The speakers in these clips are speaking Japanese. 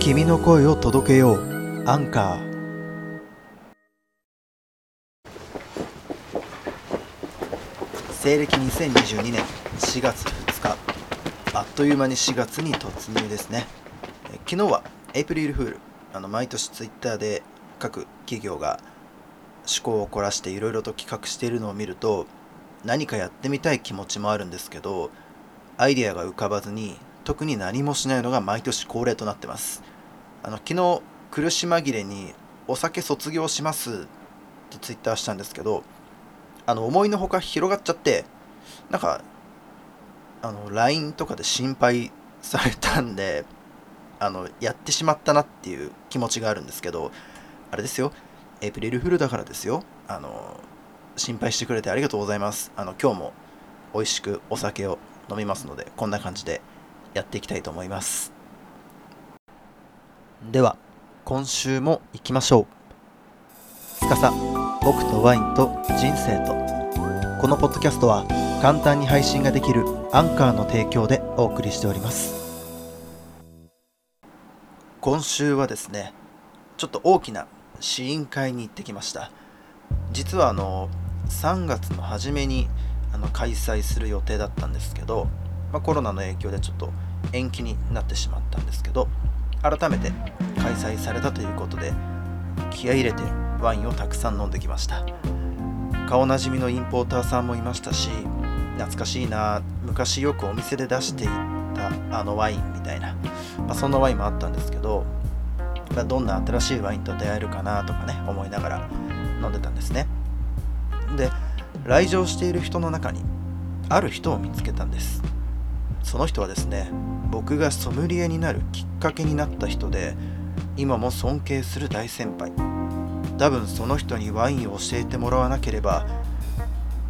君の声を届けよう。アンカー西暦2022年。4月2日。あっという間に4月に突入ですね。え昨日はエイプリルフール。あの毎年ツイッターで各企業が趣向を凝らしていろいろと企画しているのを見ると何かやってみたい気持ちもあるんですけどアイデアが浮かばずに特に何もしないのが毎年恒例となってます。あの昨日苦し紛れに「お酒卒業します」ってツイッターしたんですけどあの思いのほか広がっちゃってなんかあの LINE とかで心配されたんであのやってしまったなっていう気持ちがあるんですけどあれですよ。エイプリルフールだからですよ。あの心配してくれてありがとうございます。あの今日も美味しくお酒を飲みますのでこんな感じでやっていきたいと思います。では今週も行きましょう。司僕とワインと人生と。このポッドキャストは簡単に配信ができるアンカーの提供でお送りしております。今週はですねちょっと大きな試飲会に行ってきました。実はあの3月の初めにあの開催する予定だったんですけど、まあ、コロナの影響でちょっと延期になってしまったんですけど改めて開催されたということで気合い入れてワインをたくさん飲んできました。顔なじみのインポーターさんもいましたし懐かしいな昔よくお店で出していたあのワインみたいな、まあ、そんなワインもあったんですけど、ま、どんな新しいワインと出会えるかなとかね思いながら飲んでたんですね。で来場している人の中にある人を見つけたんです。その人はですね僕がソムリエになるきっかけになった人で今も尊敬する大先輩。多分その人にワインを教えてもらわなければ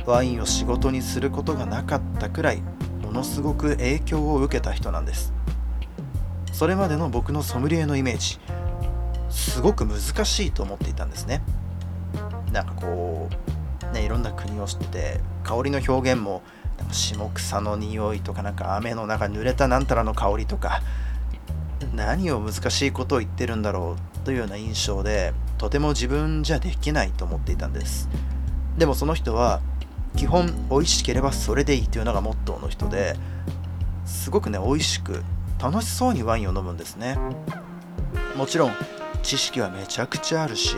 ワインを仕事にすることがなかったくらいものすごく影響を受けた人なんです。それまでの僕のソムリエのイメージすごく難しいと思っていたんですね。なんかこうねいろんな国を知って香りの表現も下草の匂いとかなんか雨の中濡れたなんたらの香りとか何を難しいことを言ってるんだろうというような印象でとても自分じゃできないと思っていたんです。でもその人は基本美味しければそれでいいというのがモットーの人ですごくね美味しく楽しそうにワインを飲むんですね。もちろん知識はめちゃくちゃあるし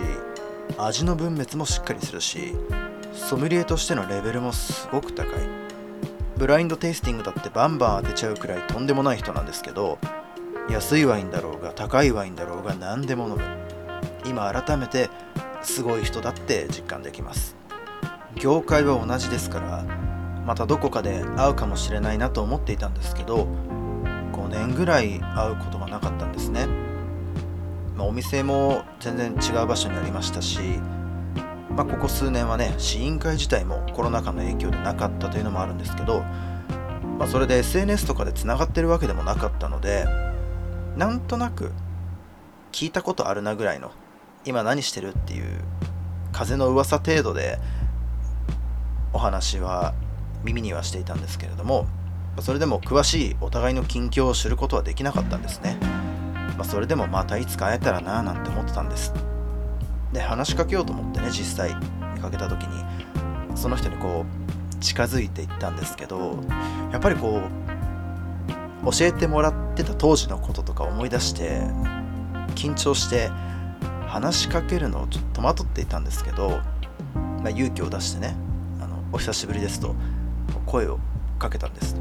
味の分別もしっかりするしソムリエとしてのレベルもすごく高い。ブラインドテイスティングだってバンバン当てちゃうくらいとんでもない人なんですけど安いワインだろうが高いワインだろうが何でも飲む今改めてすごい人だって実感できます。業界は同じですからまたどこかで会うかもしれないなと思っていたんですけど5年ぐらい会うことがなかったんですね、まあ、お店も全然違う場所にありましたし、まあ、ここ数年はね試飲会自体もコロナ禍の影響でなかったというのもあるんですけど、まあ、それで SNS とかでつながってるわけでもなかったのでなんとなく聞いたことあるなぐらいの今何してるっていう風の噂程度でお話は耳にはしていたんですけれどもそれでも詳しいお互いの近況を知ることはできなかったんですね、まあ、それでもまたいつか会えたらなぁなんて思ってたんです。で話しかけようと思ってね実際見かけた時にその人にこう近づいていったんですけどやっぱりこう教えてもらってた当時のこととか思い出して緊張して話しかけるのをちょっと戸惑っていたんですけど、まあ、勇気を出してねあのお久しぶりですと声をかけたんです、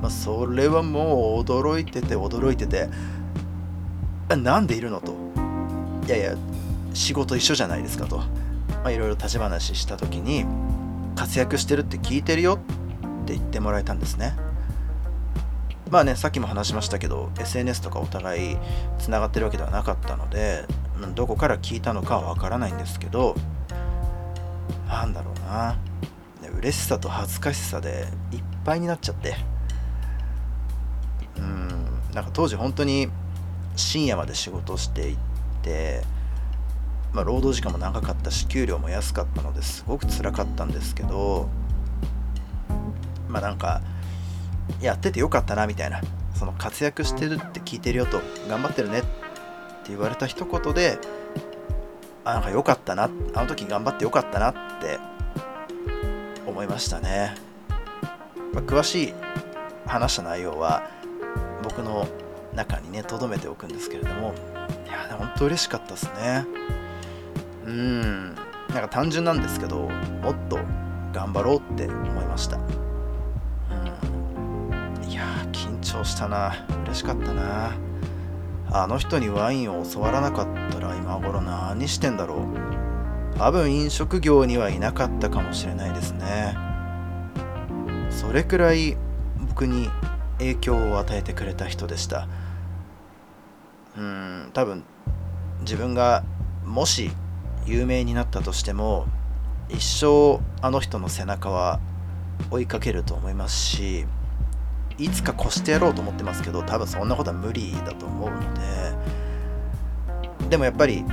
まあ、それはもう驚いてて驚いててなんでいるの？といやいや仕事一緒じゃないですかと。いろいろ立ち話した時に活躍してるって聞いてるよって言ってもらえたんですね。まあねさっきも話しましたけど SNS とかお互いつながってるわけではなかったのでどこから聞いたのかはわからないんですけどなんだろうな。嬉しさと恥ずかしさでいっぱいになっちゃって。うんなんか当時本当に深夜まで仕事していってまあ、労働時間も長かったし給料も安かったのですごく辛かったんですけどまあなんかやっててよかったなみたいなその活躍してるって聞いてるよと頑張ってるねって言われた一言であなんか良かったなあの時頑張ってよかったなって思いましたね、まあ、詳しい話した内容は僕の中にね留めておくんですけれどもいや本当嬉しかったですね。うん。なんか単純なんですけどもっと頑張ろうって思いました。うん。いや緊張したな。嬉しかったな。あの人にワインを教わらなかったら今頃何してんだろう。多分飲食業にはいなかったかもしれないですね。それくらい僕に影響を与えてくれた人でした。うん。多分自分がもし有名になったとしても一生あの人の背中は追いかけると思いますしいつか越してやろうと思ってますけど多分そんなことは無理だと思うのででもやっぱり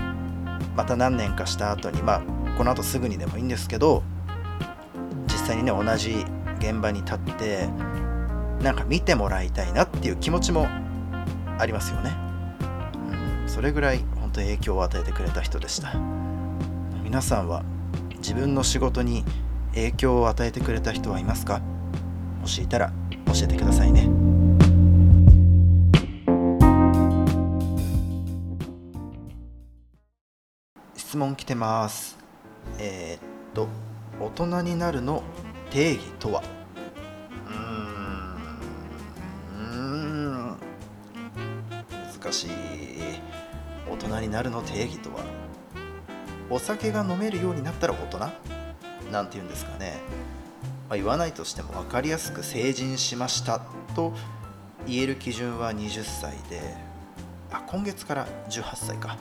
また何年かした後にまあこの後すぐにでもいいんですけど実際にね同じ現場に立ってなんか見てもらいたいなっていう気持ちもありますよね、うん、それぐらい本当に影響を与えてくれた人でした。皆さんは自分の仕事に影響を与えてくれた人はいますか？もしいたら教えてくださいね。質問来てます。えー、っと大人になるの定義とは？うーん。難しい。大人になるの定義とは？お酒が飲めるようになったら大人？なんて言うんですかね、まあ、言わないとしても分かりやすく成人しましたと言える基準は20歳であ今月から18歳か。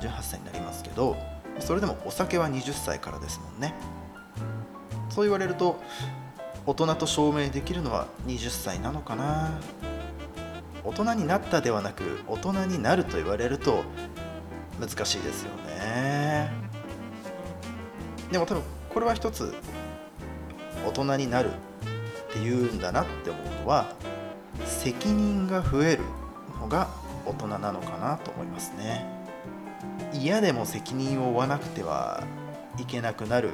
18歳になりますけどそれでもお酒は20歳からですもんね。そう言われると大人と証明できるのは20歳なのかな。大人になったではなく大人になると言われると難しいですよね。でも多分これは一つ大人になるっていうんだなって思うのは責任が増えるのが大人なのかなと思いますね。嫌でも責任を負わなくてはいけなくなる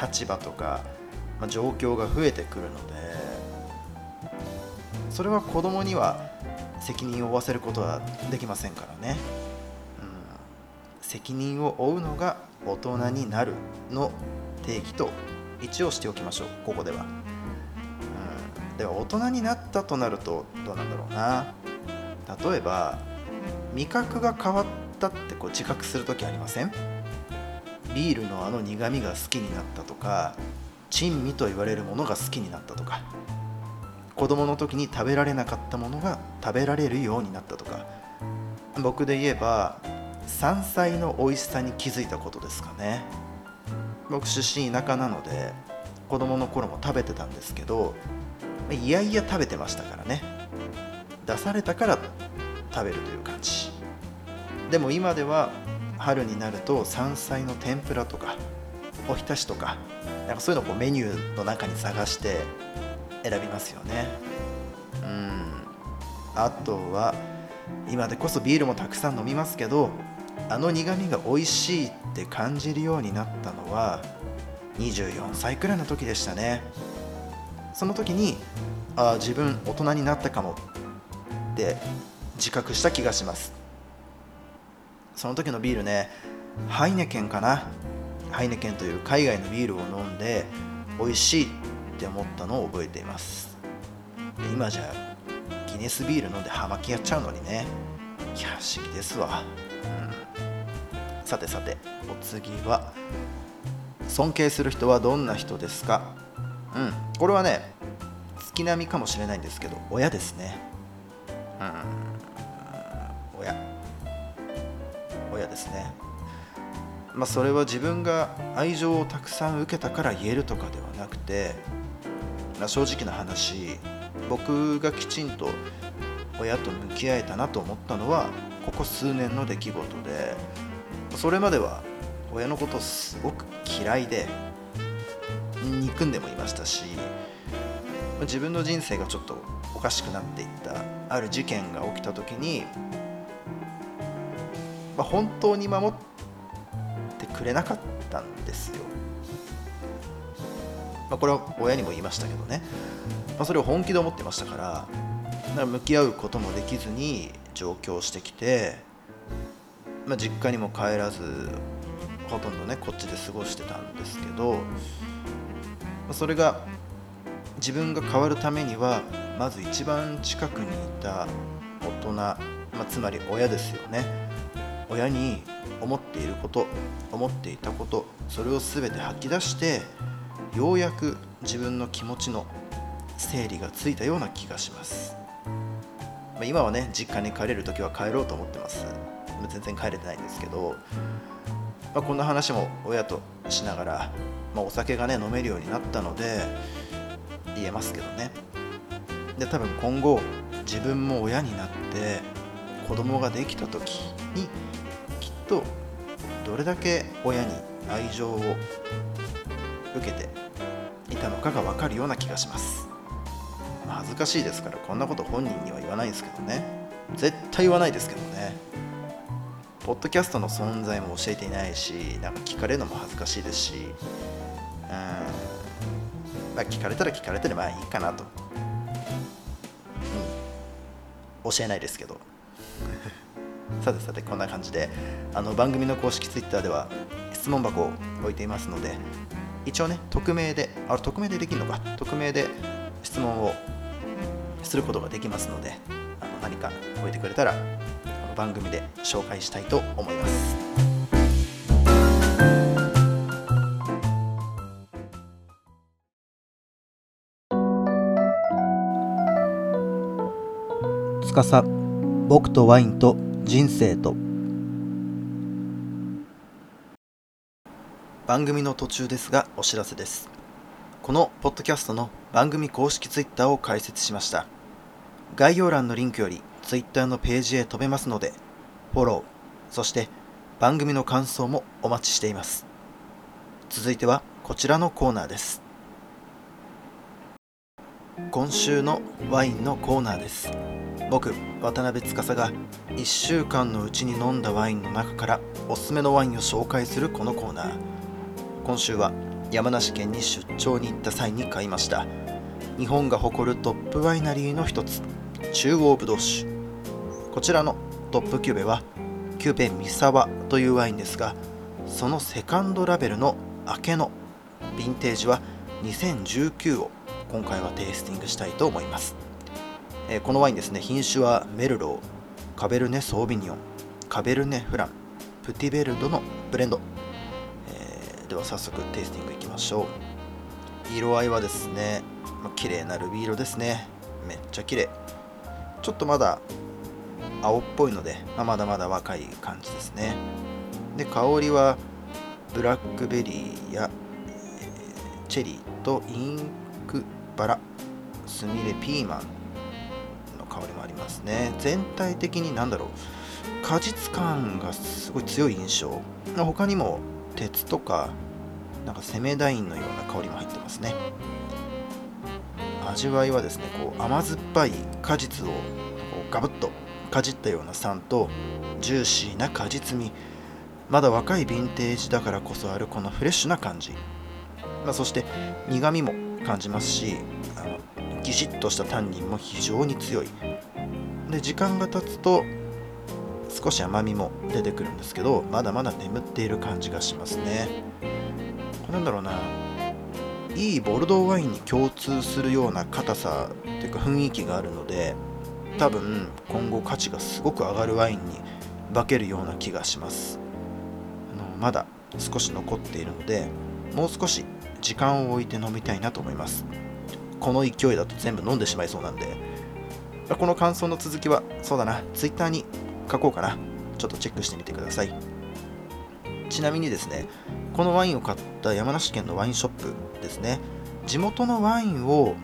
立場とか、まあ、状況が増えてくるのでそれは子供には責任を負わせることはできませんからね。責任を負うのが大人になるの定義と一応しておきましょう。ここでは、うん、では大人になったとなるとどうなんだろうな。例えば味覚が変わったってこう自覚する時ありません？ビールのあの苦みが好きになったとか珍味と言われるものが好きになったとか。子供の時に食べられなかったものが食べられるようになったとか。僕で言えば山菜の美味しさに気づいたことですかね。僕出身田舎なので子供の頃も食べてたんですけどいやいや食べてましたからね。出されたから食べるという感じ。でも今では春になると山菜の天ぷらとかおひたしとかなんかそういうのをこうメニューの中に探して選びますよね。うん。あとは今でこそビールもたくさん飲みますけどあの苦みが美味しいって感じるようになったのは24歳くらいの時でしたね。その時にああ自分大人になったかもって自覚した気がします。その時のビールねハイネケンかな？ハイネケンという海外のビールを飲んで美味しいって思ったのを覚えています。今じゃギネスビール飲んで葉巻やっちゃうのにねいや不思議ですわ。さてさてお次は尊敬する人はどんな人ですか？うんこれはね月並みかもしれないんですけど親ですね。うん親。親ですね。まあそれは自分が愛情をたくさん受けたから言えるとかではなくて、まあ、正直な話僕がきちんと親と向き合えたなと思ったのはここ数年の出来事でそれまでは親のことすごく嫌いで憎んでもいましたし自分の人生がちょっとおかしくなっていったある事件が起きた時に、まあ、本当に守ってくれなかったんですよ、まあ、これは親にも言いましたけどね、まあ、それを本気で思ってましたからから向き合うこともできずに上京してきて、まあ、実家にも帰らずほとんどねこっちで過ごしてたんですけどまあそれが自分が変わるためにはまず一番近くにいた大人、まあ、つまり親ですよね親に思っていること思っていたことそれを全て吐き出してようやく自分の気持ちの整理がついたような気がします、まあ、今はね実家に帰れる時は帰ろうと思ってます。全然帰れてないんですけど、まあ、こんな話も親としながら、まあ、お酒がね飲めるようになったので言えますけどね。で多分今後自分も親になって子供ができた時にきっとどれだけ親に愛情を受けていたのかが分かるような気がします、恥ずかしいですからこんなこと本人には言わないですけどね。絶対言わないですけどね。ポッドキャストの存在も教えていないしなんか聞かれるのも恥ずかしいですしうん。まあ、聞かれたら聞かれてればいいかなと、うん、教えないですけど。さてさてこんな感じであの番組の公式 Twitter では質問箱を置いていますので一応ね匿名であれ匿名でできるのか。匿名で質問をすることができますのであの何か置いてくれたら番組で紹介したいと思います。司僕とワインと人生と。番組の途中ですがお知らせです。このポッドキャストの番組公式ツイッターを開設しました。概要欄のリンクよりツイッターのページへ飛べますのでフォローそして番組の感想もお待ちしています。続いてはこちらのコーナーです。今週のワインのコーナーです。僕渡辺司が1週間のうちに飲んだワインの中からおすすめのワインを紹介するこのコーナー。今週は山梨県に出張に行った際に買いました。日本が誇るトップワイナリーの一つ中央葡萄酒。こちらのトップキュヴェはキュヴェ三澤というワインですがそのセカンドラベルの明けのヴィンテージは2019を今回はテイスティングしたいと思います。えー、このワインですね品種はメルローカベルネ・ソービニオンカベルネ・フランプティベルドのブレンド、えー、では早速テイスティングいきましょう。色合いはですね、まあ、綺麗なルビー色ですね。めっちゃ綺麗。ちょっとまだ青っぽいので、まあ、まだまだ若い感じですね。で香りはブラックベリーや、チェリーとインクバラスミレピーマンの香りもありますね。全体的に何だろう果実感がすごい強い印象。他にも鉄とかなんかセメダインのような香りも入ってますね。味わいはですねこう甘酸っぱい果実をこうガブッとかじったような酸とジューシーな果実味。まだ若いヴィンテージだからこそあるこのフレッシュな感じ、まあ、そして苦みも感じますしあのギシッとしたタンニンも非常に強い。で時間が経つと少し甘みも出てくるんですけどまだまだ眠っている感じがしますね。これなんだろうな。いいボルドーワインに共通するような硬さっていうか雰囲気があるので多分今後価値がすごく上がるワインに化けるような気がします。あのまだ少し残っているのでもう少し時間を置いて飲みたいなと思います。この勢いだと全部飲んでしまいそうなんで。この感想の続きはそうだな。Twitter に書こうかな。ちょっとチェックしてみてください。ちなみにですねこのワインを買った山梨県のワインショップですね。地元のワインを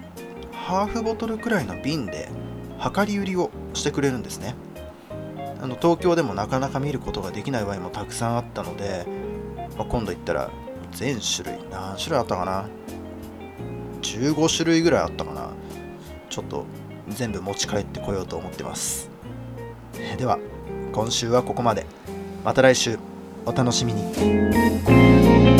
ハーフボトルくらいの瓶で量り売りをしてくれるんですね。あの東京でもなかなか見ることができないワインもたくさんあったので、まあ、今度行ったら全種類何種類あったかな？15種類ぐらいあったかな？ちょっと全部持ち帰ってこようと思ってます。では今週はここまで。また来週。お楽しみに。